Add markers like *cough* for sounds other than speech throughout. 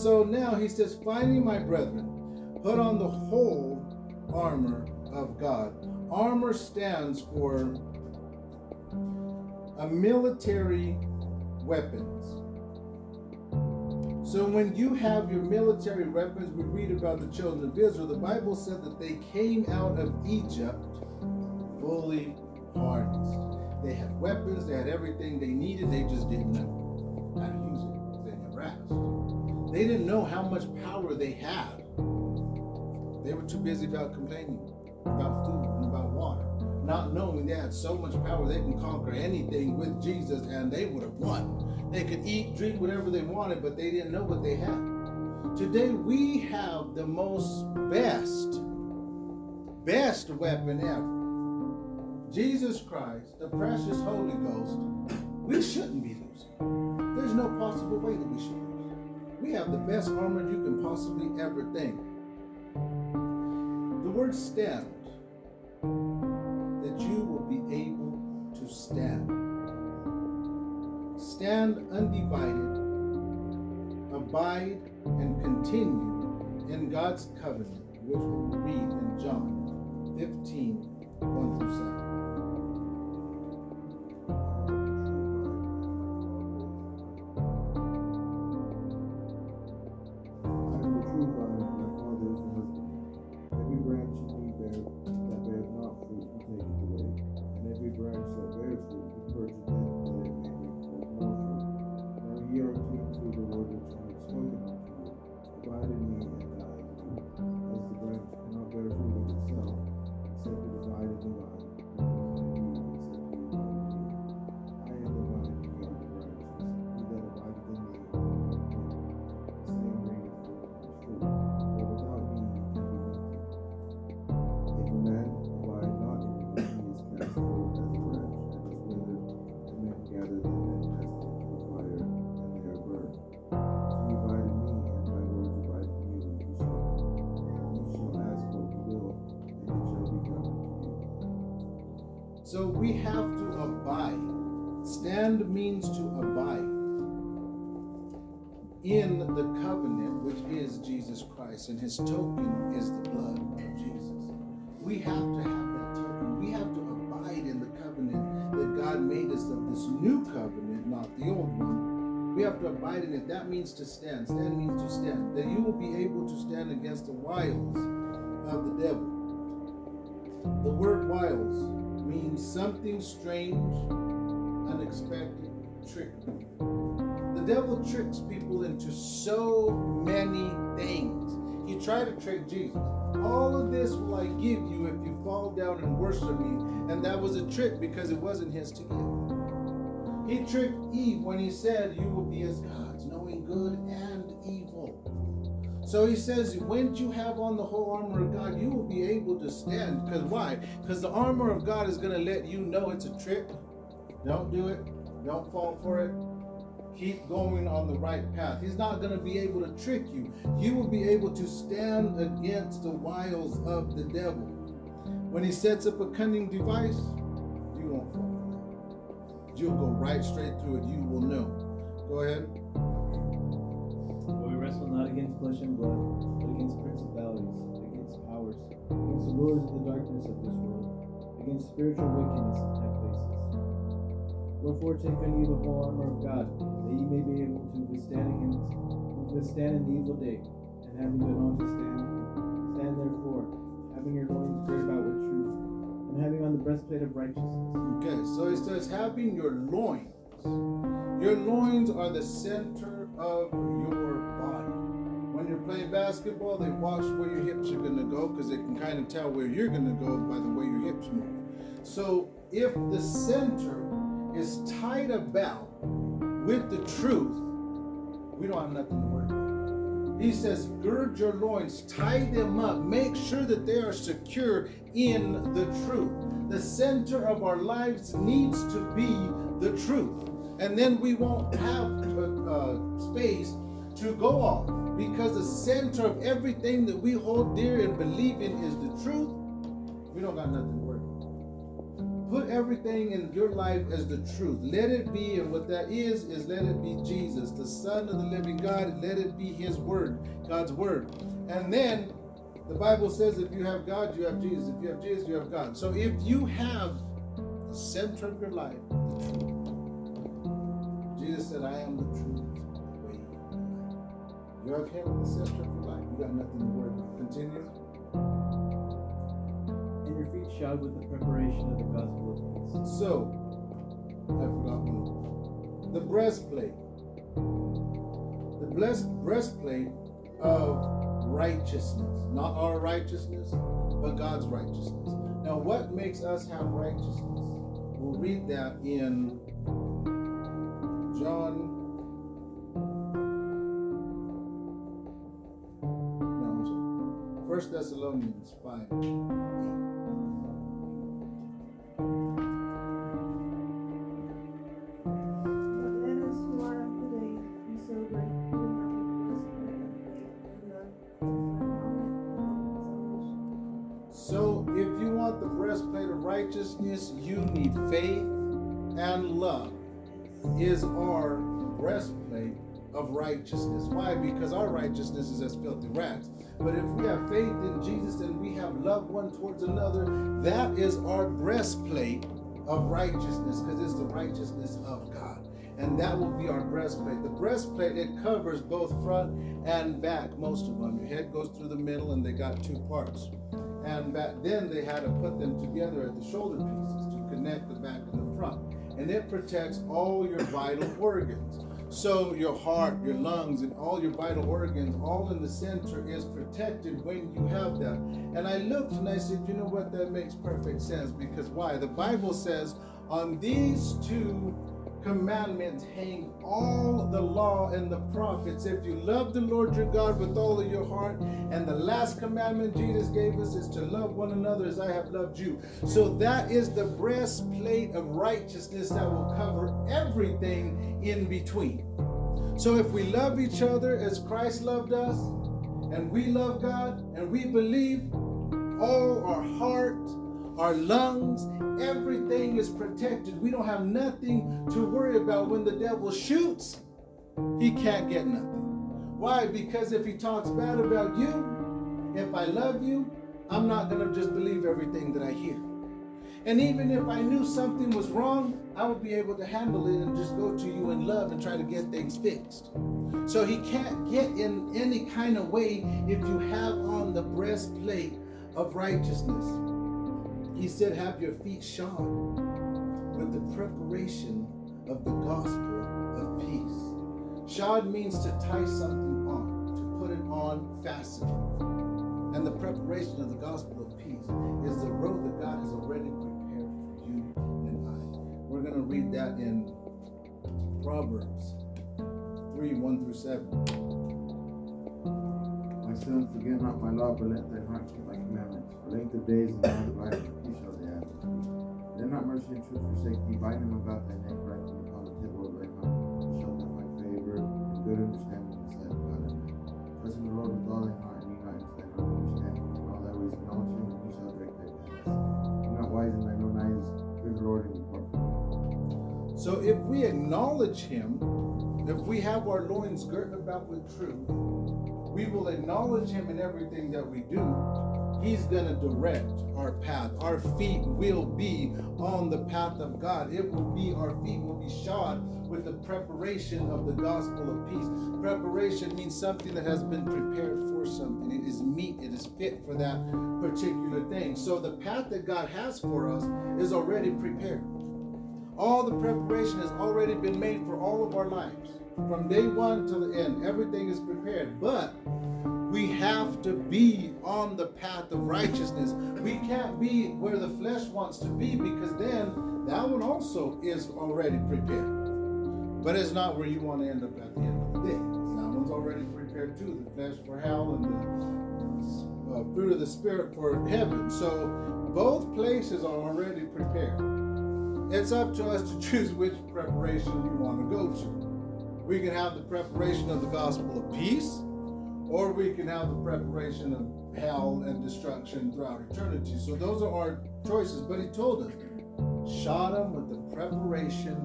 So now he says, finally, my brethren, put on the whole armor of God. Armor stands for a military weapons. So when you have your military weapons, we read about the children of Israel. The Bible said that they came out of Egypt fully harnessed. They had weapons, they had everything they needed, they just didn't know They didn't know how much power they had. They were too busy about complaining about food and about water, not knowing they had so much power they can conquer anything with Jesus and they would have won. They could eat, drink whatever they wanted, but they didn't know what they had. Today we have the most best, best weapon ever. Jesus Christ, the precious Holy Ghost, we shouldn't be losing. There's no possible way that we should. We have the best armor you can possibly ever think. The word stand, that you will be able to stand. Stand undivided, abide, and continue in God's covenant, which we read in John 15 1 through 7. So we have to abide. Stand means to abide in the covenant, which is Jesus Christ, and his token is the blood of Jesus. We have to have that token. We have to abide in the covenant that God made us of this new covenant, not the old one. We have to abide in it. That means to stand. Stand means to stand. That you will be able to stand against the wiles of the devil. The word wiles means something strange, unexpected, trickery. The devil tricks people into so many things. He tried to trick Jesus. All of this will I give you if you fall down and worship me. And that was a trick because it wasn't his to give. He tricked Eve when he said, You will be as gods, knowing good and. So he says, when you have on the whole armor of God, you will be able to stand. Because why? Because the armor of God is going to let you know it's a trick. Don't do it. Don't fall for it. Keep going on the right path. He's not going to be able to trick you. You will be able to stand against the wiles of the devil. When he sets up a cunning device, you won't fall. You'll go right straight through it. You will know. Go ahead. Flesh and blood, but against principalities, against powers, against the rulers of the darkness of this world, against spiritual wickedness in high places. Wherefore take unto you the whole armor of God, that ye may be able to withstand against withstand in the evil day, and having done all to stand, stand therefore, having your loins girded about with truth, and having on the breastplate of righteousness. Okay, so it says having your loins. Your loins are the center of playing basketball, they watch where your hips are going to go because they can kind of tell where you're going to go by the way your hips move. So if the center is tied about with the truth, we don't have nothing to worry about. He says, gird your loins, tie them up, make sure that they are secure in the truth. The center of our lives needs to be the truth. And then we won't have uh, uh, space to go off because the center of everything that we hold dear and believe in is the truth. We don't got nothing to worry. Put everything in your life as the truth. Let it be, and what that is, is let it be Jesus, the Son of the living God. Let it be His Word, God's Word. And then the Bible says if you have God, you have Jesus. If you have Jesus, you have God. So if you have the center of your life, the truth. Jesus said, I am the truth, You have Him center of your life. You got nothing to worry about. Continue. And your feet shod with the preparation of the gospel of peace. So, I forgot one. The breastplate. The blessed breastplate of righteousness. Not our righteousness, but God's righteousness. Now, what makes us have righteousness? We'll read that in John. The helmet of So, if you want the breastplate of righteousness, you need faith and love. Is our breastplate of righteousness. Why? Because our righteousness is as filthy rags. But if we have faith in Jesus and we have love one towards another, that is our breastplate of righteousness because it's the righteousness of God. And that will be our breastplate. The breastplate, it covers both front and back, most of them. Your head goes through the middle and they got two parts. And back then they had to put them together at the shoulder pieces to connect the back and the front. And it protects all your vital organs. So your heart, your lungs, and all your vital organs, all in the center, is protected when you have that. And I looked and I said, you know what? That makes perfect sense because why? The Bible says, on these two commandments hang all the law and the prophets. If you love the Lord your God with all of your heart, and the last commandment Jesus gave us is to love one another as I have loved you. So that is the breastplate of righteousness that will cover everything in between. So if we love each other as Christ loved us, and we love God, and we believe, all our heart, our lungs, everything is protected. We don't have nothing to worry about when the devil shoots. He can't get nothing. Why? Because if he talks bad about you, if I love you, I'm not going to just believe everything that I hear. And even if I knew something was wrong, I would be able to handle it and just go to you in love and try to get things fixed. So he can't get in any kind of way if you have on the breastplate of righteousness. He said, Have your feet shod with the preparation of the gospel of peace. Shod means to tie something on, to put it on, fasten. And the preparation of the gospel of peace is the road that God has already prepared for you and I. We're going to read that in Proverbs 3 1 through 7. My sons, forget not my law, but let thy heart keep my commandments. For length of days and long life, Let not mercy and truth forsake thee. Bind them about thy neck, write them upon the table of thy favor and good understanding in the sight of God. Trust in the Lord with all thy heart, and thine own understanding. In all thy ways acknowledge him, and he shall thy paths. Be not wise in thine own eyes. Lord and depart from. So if we acknowledge him, if we have our loins girt about with truth, we will acknowledge him in everything that we do. He's going to direct our path. Our feet will be on the path of God. It will be, our feet will be shod with the preparation of the gospel of peace. Preparation means something that has been prepared for something. It is meat, it is fit for that particular thing. So the path that God has for us is already prepared. All the preparation has already been made for all of our lives. From day one till the end, everything is prepared. But we have to be on the path of righteousness. We can't be where the flesh wants to be because then that one also is already prepared. But it's not where you want to end up at the end of the day. That one's already prepared too. The flesh for hell and the uh, fruit of the spirit for heaven. So both places are already prepared. It's up to us to choose which preparation we want to go to. We can have the preparation of the gospel of peace, or we can have the preparation of hell and destruction throughout eternity. So those are our choices. But he told us, Sodom with the preparation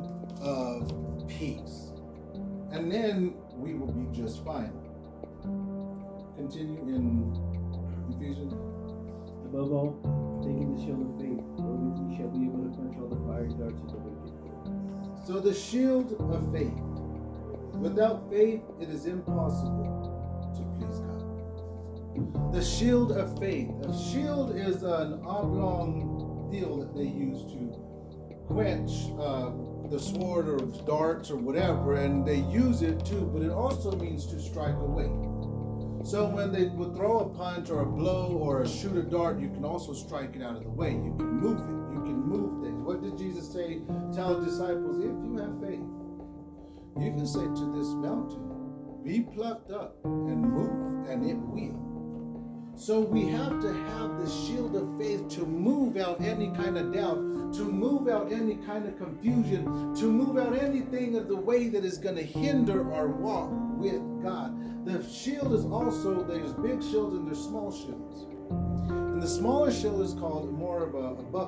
of peace. And then we will be just fine. Continue in Ephesians. Above all, taking the shield of faith, wherewith ye shall be able to quench all the fiery darts of the wicked. So the shield of faith. Without faith, it is impossible to please God. The shield of faith. A shield is an oblong deal that they use to quench uh, the sword or darts or whatever, and they use it too, but it also means to strike away. So when they would throw a punch or a blow or a shoot a dart, you can also strike it out of the way. You can move it. You can move things. What did Jesus say? Tell his disciples, if you have faith, you can say to this mountain, be plucked up and move, and it will. So we have to have the shield of faith to move out any kind of doubt, to move out any kind of confusion, to move out anything of the way that is going to hinder our walk with God. The shield is also, there's big shields and there's small shields. And the smaller shield is called more of a, a.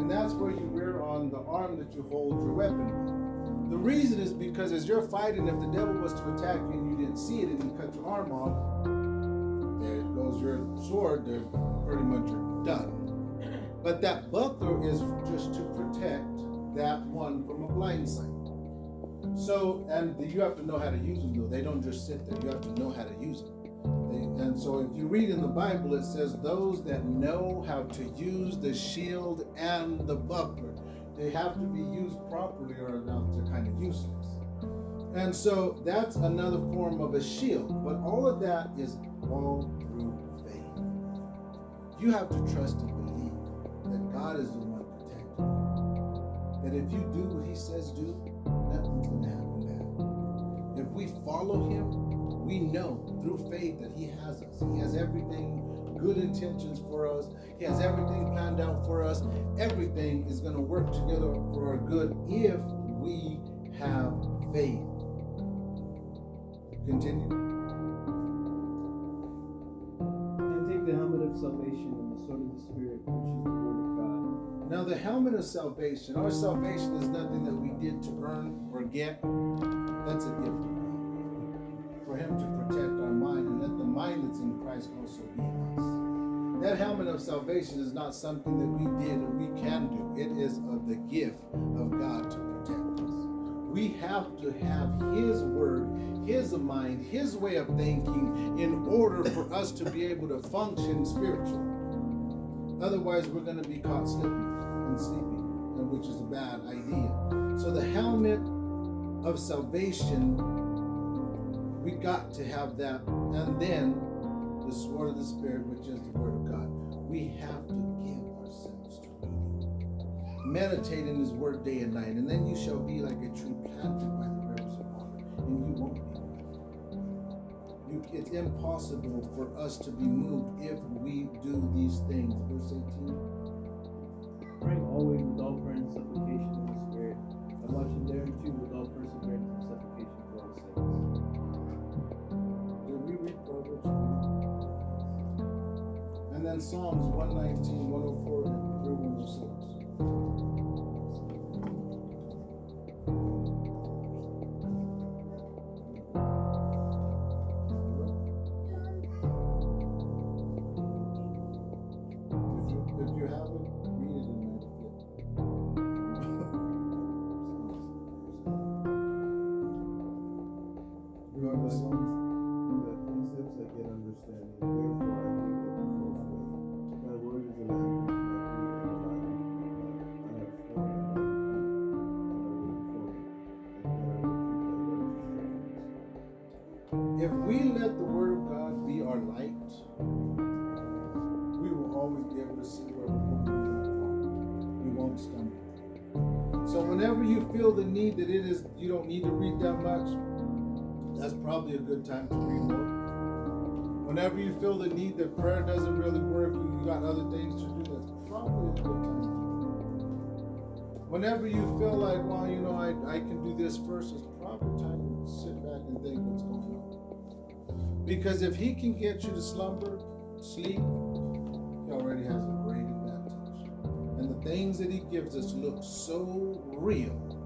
And that's where you wear on the arm that you hold your weapon. The reason is because as you're fighting, if the devil was to attack you and you didn't see it and you cut your arm off, goes your sword, they're pretty much done. But that buckler is just to protect that one from a blind sight. So, and you have to know how to use them though. They don't just sit there. You have to know how to use them. They, and so, if you read in the Bible, it says those that know how to use the shield and the buckler, they have to be used properly, or else they're kind of useless. And so, that's another form of a shield. But all of that is all through faith. You have to trust and believe that God is the one protecting you. That if you do what He says do, nothing's going to happen bad. If we follow Him, we know through faith that He has us. He has everything, good intentions for us. He has everything planned out for us. Everything is going to work together for our good if we have faith. Continue. And take the helmet of salvation and the sword of the Spirit, which is the word of God. Now, the helmet of salvation, our salvation is nothing that we did to earn or get. That's a gift For Him to protect our mind and let the mind that's in Christ also be in us. That helmet of salvation is not something that we did or we can do, it is of the gift of God to. We have to have His word, His mind, His way of thinking in order for us to be able to function spiritually. Otherwise, we're going to be caught slipping and sleeping, and which is a bad idea. So, the helmet of salvation, we got to have that. And then the sword of the Spirit, which is the word of God. We have to Meditate in His word day and night, and then you shall be like a tree planted by the rivers of water, and you won't be moved. You, it's impossible for us to be moved if we do these things. Verse 18. Praying always with all prayer and supplication in the Spirit, and watching thereunto with all perseverance and supplication for all saints. Did we read Proverbs 2? And then Psalms 119, 104 and 106. Probably a good time to read more. Whenever you feel the need that prayer doesn't really work, you got other things to do, that's probably a good time. Whenever you feel like, well, you know, I, I can do this first, it's probably time to sit back and think what's going on. Because if he can get you to slumber, sleep, he already has a great advantage. And the things that he gives us look so real.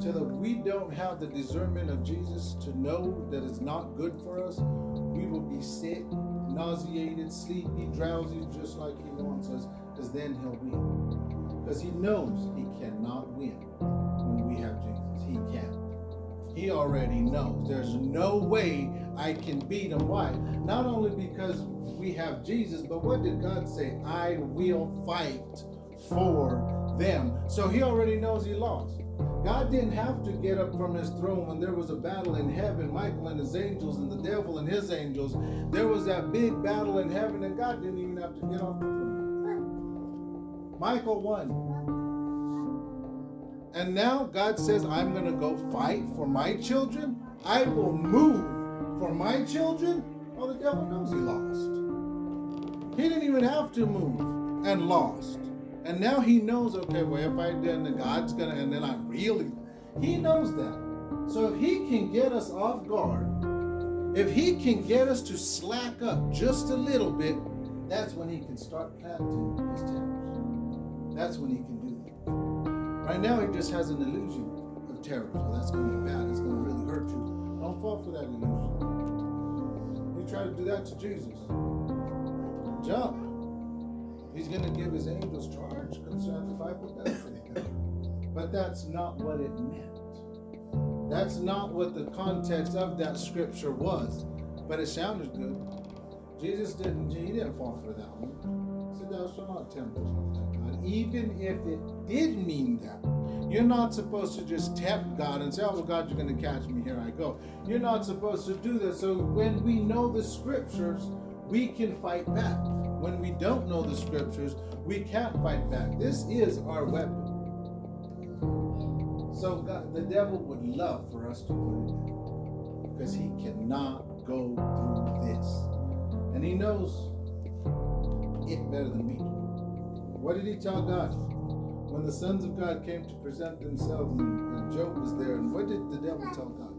Till if we don't have the discernment of Jesus to know that it's not good for us, we will be sick, nauseated, sleepy, drowsy, just like he wants us, because then he'll win. Because he knows he cannot win when we have Jesus. He can't. He already knows. There's no way I can beat him. Why? Not only because we have Jesus, but what did God say? I will fight for them. So he already knows he lost. God didn't have to get up from his throne when there was a battle in heaven, Michael and his angels and the devil and his angels. There was that big battle in heaven, and God didn't even have to get off the throne. Michael won. And now God says, I'm going to go fight for my children. I will move for my children. Oh, the devil knows he lost. He didn't even have to move and lost. And now he knows, okay, well, if I did, then God's to, and then I really, he knows that. So if he can get us off guard, if he can get us to slack up just a little bit, that's when he can start planting his tares. That's when he can do that. Right now, he just has an illusion of terror. So that's going to be bad. It's going to really hurt you. Don't fall for that illusion. You try to do that to Jesus. Jump. He's going to give his angels charge concerning the Bible say. But that's not what it meant. That's not what the context of that scripture was. But it sounded good. Jesus didn't, he didn't fall for that one. He said, Thou not tempt God. Even if it did mean that. You're not supposed to just tempt God and say, Oh, well, God, you're going to catch me. Here I go. You're not supposed to do that. So when we know the scriptures, we can fight back. When we don't know the scriptures, we can't fight back. This is our weapon. So God, the devil would love for us to put it because he cannot go through this. And he knows it better than me. What did he tell God? When the sons of God came to present themselves and, Job was there, and what did the devil tell God?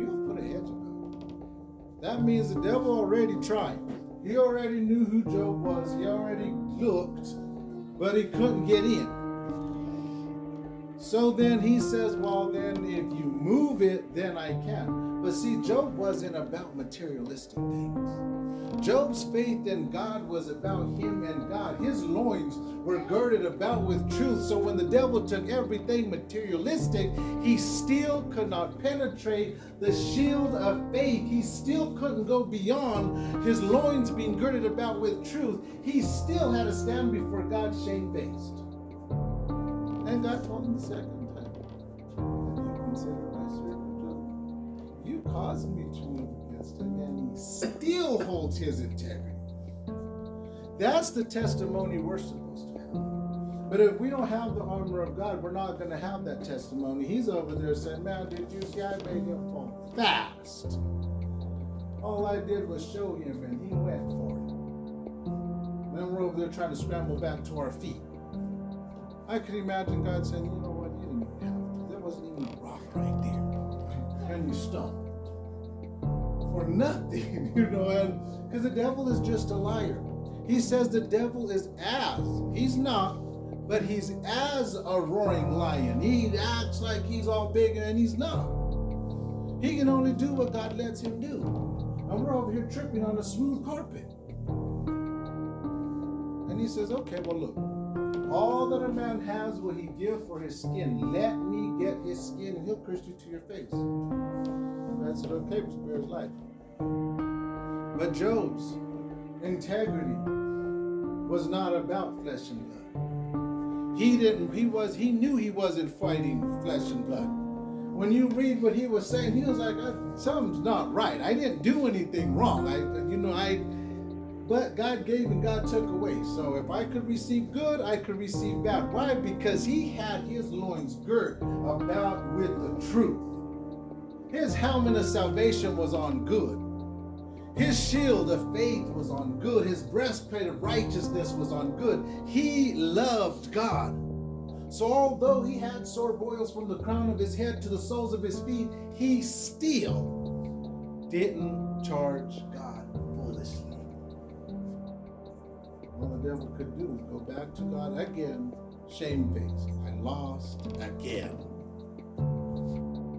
You have put a hedge about. That means the devil already tried. He already knew who Job was. He already looked, but he couldn't get in. So then he says, Well, then if you move it, then I can. But see, Job wasn't about materialistic things. Job's faith in God was about him and God. His loins were girded about with truth. So when the devil took everything materialistic, he still could not penetrate the shield of faith. He still couldn't go beyond his loins being girded about with truth. He still had to stand before God shamefaced. And God told him the second time, Have you considered my? You caused me to move against him, and he still holds his integrity. That's the testimony we're supposed to have. But if we don't have the armor of God, we're not going to have that testimony. He's over there saying, Man, did you see I made him fall fast? All I did was show him, and he went for it. Then we're over there trying to scramble back to our feet. I could imagine God saying, you stumbled. For nothing, *laughs* you know, and because the devil is just a liar. He says the devil is as, he's not, but he's as a roaring lion. He acts like he's all big and he's not. He can only do what God lets him do. And we're over here tripping on a smooth carpet. And he says, okay, well, look, all that a man has will he give for his skin. Let me get his skin and he'll curse you to your face. That's said, okay, we'll spare his life. But Job's integrity was not about flesh and blood. He didn't, he was, he knew he wasn't fighting flesh and blood. When you read what he was saying, he was like, uh, something's not right. I didn't do anything wrong. I, you know, I, But God gave and God took away. So if I could receive good, I could receive bad. Why? Because he had his loins girt about with the truth. His helmet of salvation was on good. His shield of faith was on good. His breastplate of righteousness was on good. He loved God. So although he had sore boils from the crown of his head to the soles of his feet, he still didn't charge God Devil could do go back to God again, shamefaced. I lost again.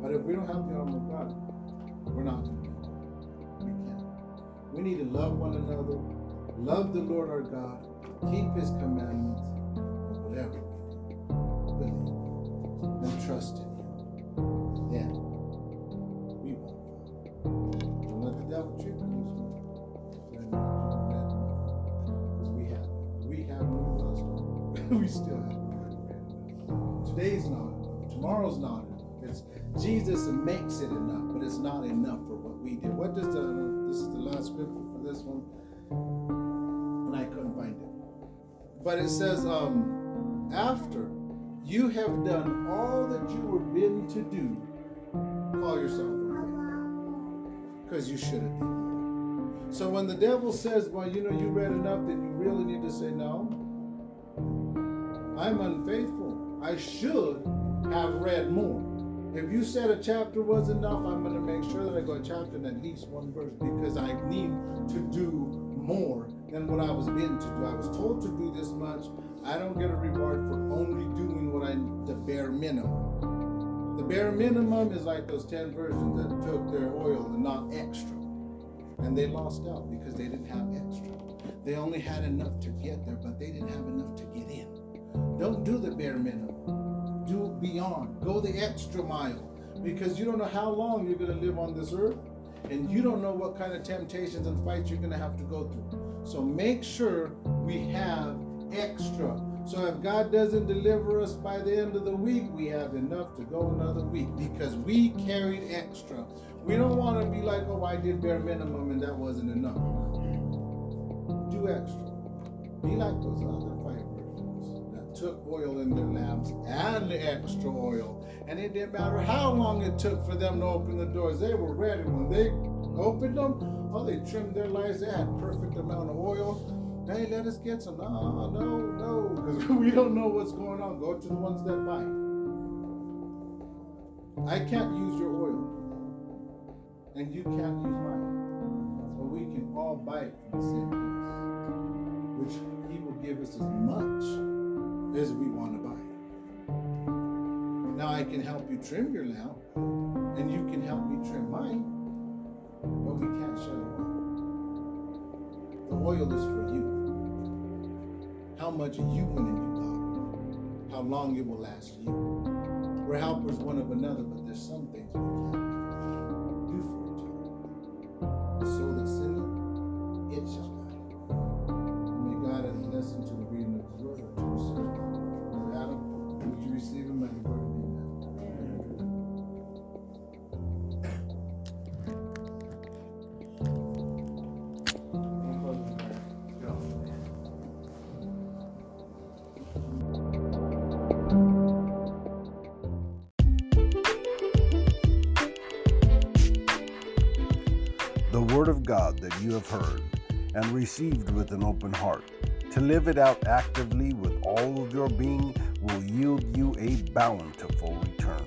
But if we don't have the armor of God, we're not going to We can't. We need to love one another, love the Lord our God, keep his commandments, whatever we do. Believe and trust him. What we did. What does the this is the last scripture for this one, and I couldn't find it. But it says, um, after you have done all that you were bidden to do, call yourself because you should have did more. So when the devil says, "Well, you know, you read enough," then you really need to say, "No, I'm unfaithful. I should have read more." If you said a chapter was enough, I'm going to make sure that I go a chapter and at least one verse because I need to do more than what I was bidden to do. I was told to do this much. I don't get a reward for only doing what I the bare minimum. The bare minimum is like those 10 virgins that took their oil and not extra. And they lost out because they didn't have extra. They only had enough to get there, but they didn't have enough to get in. Don't do the bare minimum beyond. Go the extra mile. Because you don't know how long you're going to live on this earth. And you don't know what kind of temptations and fights you're going to have to go through. So make sure we have extra. So if God doesn't deliver us by the end of the week, we have enough to go another week because we carried extra. We don't want to be like, oh, I did bare minimum and that wasn't enough. Do extra. Be like those other five virgins that took oil in their lamps and the extra oil. And it didn't matter how long it took for them to open the doors. They were ready. When they opened them, oh, they trimmed their lights. They had perfect amount of oil. Hey, let us get some. No, no, no. Because *laughs* we don't know what's going on. Go to the ones that buy. I can't use your oil. And you can't use mine. But we can all buy it from the same place. Which he will give us as much as we want to buy. it. Now I can help you trim your lamp, and you can help me trim mine, but we can't share the oil. The oil is for you. How much you went and you got, how long it will last you. We're helpers one of another, but there's some things we can't received with an open heart. To live it out actively with all of your being will yield you a bountiful return.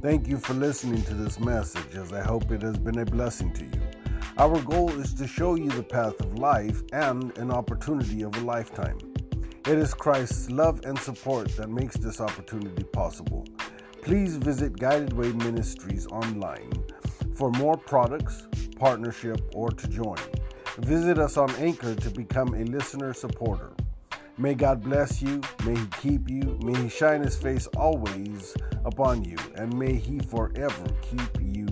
Thank you for listening to this message, as I hope it has been a blessing to you. Our goal is to show you the path of life and an opportunity of a lifetime. It is Christ's love and support that makes this opportunity possible. Please visit Guided Way Ministries online for more products, partnership, or to join. Visit us on Anchor to become a listener supporter. May God bless you, may He keep you, may He shine His face always upon you, and may He forever keep you